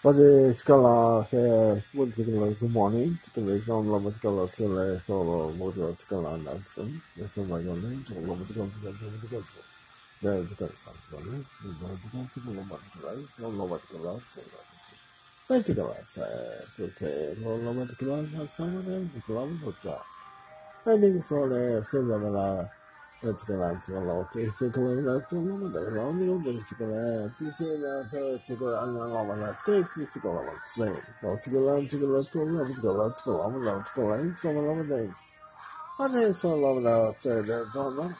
Pode escalar, é, pode escalar esse morning, escalar não lama escalar se le solo modo escalar na escalar, esse vai ganhar, então lama escalar escalar escalar escalar. 네, escalar escalar, então escalar escalar lama escalar, então lama escalar escalar. Vai escalar, é, você lama escalar, sama né, escalar não tá. attivarsi alla autistica comunicazione del romino del sicurati si nata sicurano la mala texi sicuravazione particolare sicurazione particolare colonna particolare insomma la vedete adesso la vedete del donna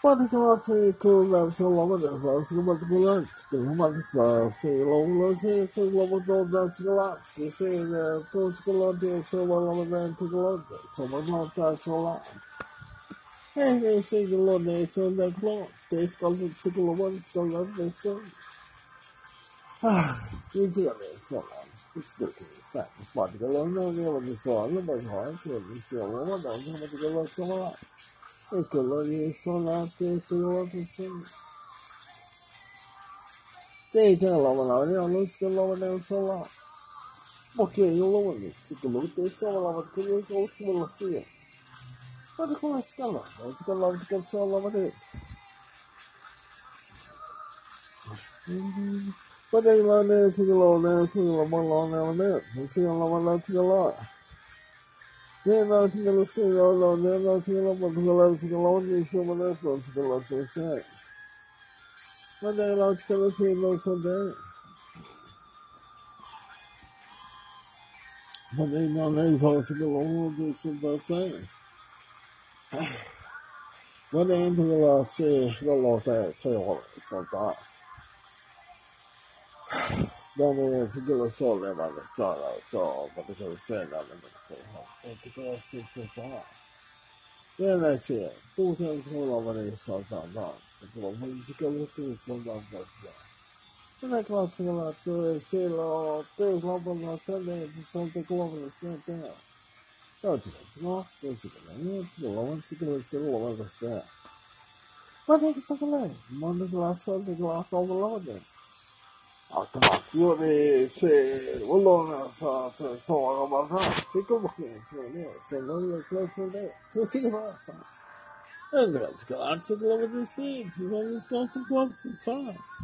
particolare comunicazione la vedete particolare particolare si lavora si si lavora da sicurati si nata sicurati insomma la vedete sicurati insomma la vedete sicurati Herkese yıllar neyse öldürme. Beş kaldı çıkılma insanlar neyse. Yüzü kadar insanlar. Sıkıntımız var. Partikallarını anlayamadık soğanlı bakılar. Söylesi olamadı. Anlamadık bakılar. Ekoloji insanlar tesiri olmasın. Değecek alamalar. Yalnız kılamadan insanlar. Bakıyor yolamadı. Sıkılımı tesiri olamadık. Kılıyorsa olsun bulmasın. Love love say so love go that to go out. You say that to go out there so love that to go out. So much more that's so long. Hey, say the Lord, they son that Lord. They called the tickle of one son of they son. Ah, you see what they so long. It's good to 我连这个这个老在在我上班，那那这个少来嘛的，咋了咋？把这个再拿来弄好，把这个事做了。现在是冬天时候，老板得上班嘛，这个我们一个人都上班不起。现在看这个了，就是谁老对老板老在那，就上这个老板的。Of good. So it's going to see it. Vad är det ska la? Vad ska la? Vad ska så la vad det? Vad är det det ska la? Det ska la vad la när det? Det ska la vad la ska la. Det är något ska la så la la det är något ska la vad ska la ska la det så vad det för ska la det så. Vad är det ska la så la så det? Vad är det när så ska la det så vad säger? Vad är inte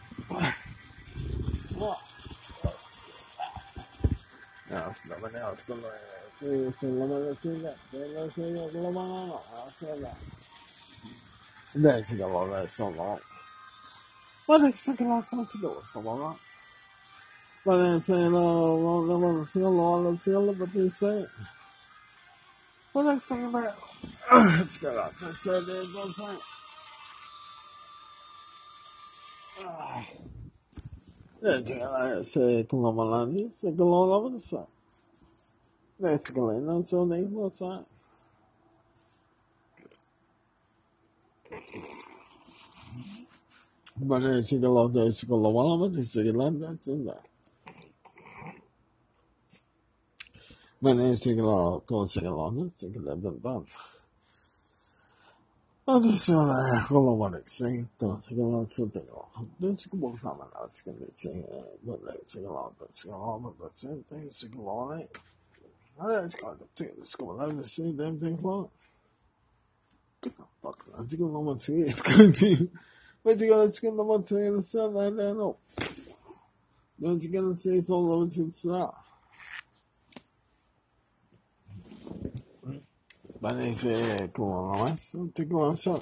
啊，是那么的样子的嘛，这就是那么的现在，那么现在那么的老啊，现在，那这个老外上网，我的这个老上这个我上网啊，我的这个老老那么的这个老了这个那么的谁，我的这个嘛，这个老在这里工作，哎。Site. Nesse galera não sou nem você. Mas esse galera desse coloma lá, mas esse galera desse não. Mas esse galera, com esse galera, esse galera bem Adesso eh, con la Valexento, secondo il suo tego, non si può fare la seconda, vuole secondo la seconda, la seconda, secondo lei. Adesso cosa, secondo lei, se deve fare. Fuck, secondo la seconda, quindi, ma secondo la seconda mattina, se non no. Non si chiama se solo si sa. Parece como más, não tem como só.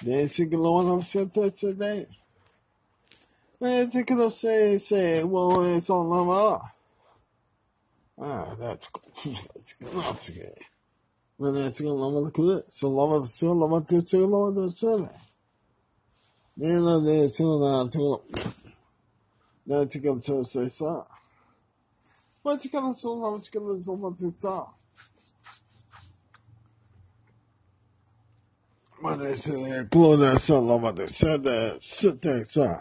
Desse que não não se antecede. Desse que não sei se well it's on the lá. Ah, that's that's not good. Mas é que não lava tudo, só lava do seu, lava do seu, lava do seu, né? Nem lá de seu, não, tu. Não, tu que eu sou só. Mas fica na sua nova de que eles vão fazer só. Mas esse clone é só nova de sede, se tem só.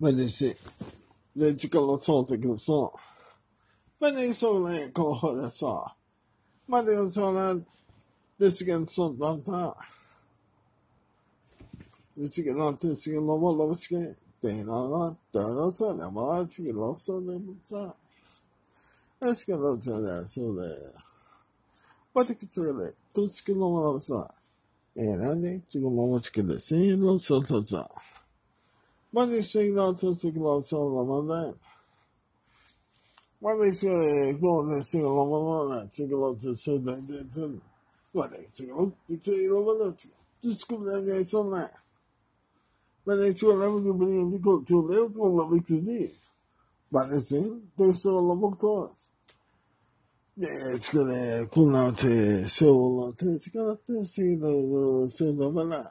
Mas esse, desde que ela solta aquele som. Mas nem só nem com só. Mas nem só nem desse que som não tá. Desse que não tem, desse que não vou logo que tem não não tá não só né, mas que não só nem muito Acho que eu vou te olhar sobre. Pode que tu olhe, tu se que não vou lá só. E nada, tu não vou te querer, sim, não sou só só. Pode chegar, tu se que não sou lá, mas é. Pode ser, bom, se que não vou lá, se que não sou só, daí, daí, daí. Pode ser, não, tu se que não vou lá, tu se que não daí, só lá. Mas é que eu levo de brinco, tu levo com o nome que tu diz. Parece, tem seu lobo todo. it's gonna cool down to Seoul on Thursday. Gonna Thursday the Seoul but not.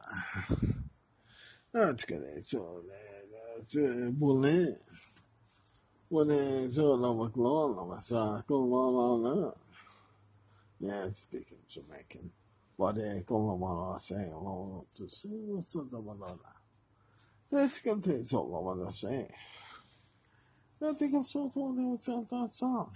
No, it's gonna so that's bullet. Uh, when it's all over Clone, I'm a circle, la la. Yeah, speaking Jamaican. But they call them all I say, along up to say, what's up, la la la. Let's go to it's all over the same. I think I'm so told they would sound that song.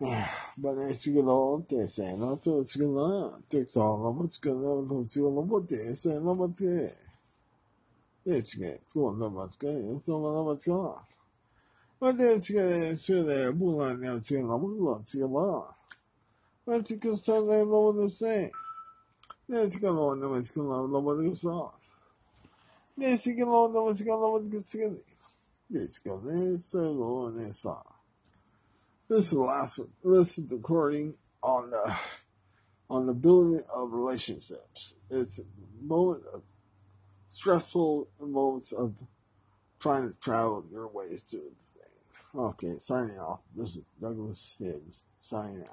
Balay siguiente, seno, tu siguiente, TikTok, no buscando, tu siguiente, seno, bote. Leche, tu no busca, eso no busca. Balay siguiente, seno, bula, no siguiente, bula, siguiente. Leche que sale, no busca. Leche que no, no busca, no busca. Leche que no, no busca, no busca, siguiente. Leche que no, seno, no busca. This is the last this is the recording on the on the building of relationships. It's a moment of stressful moments of trying to travel your ways through the thing. Okay, signing off. This is Douglas Higgs signing out.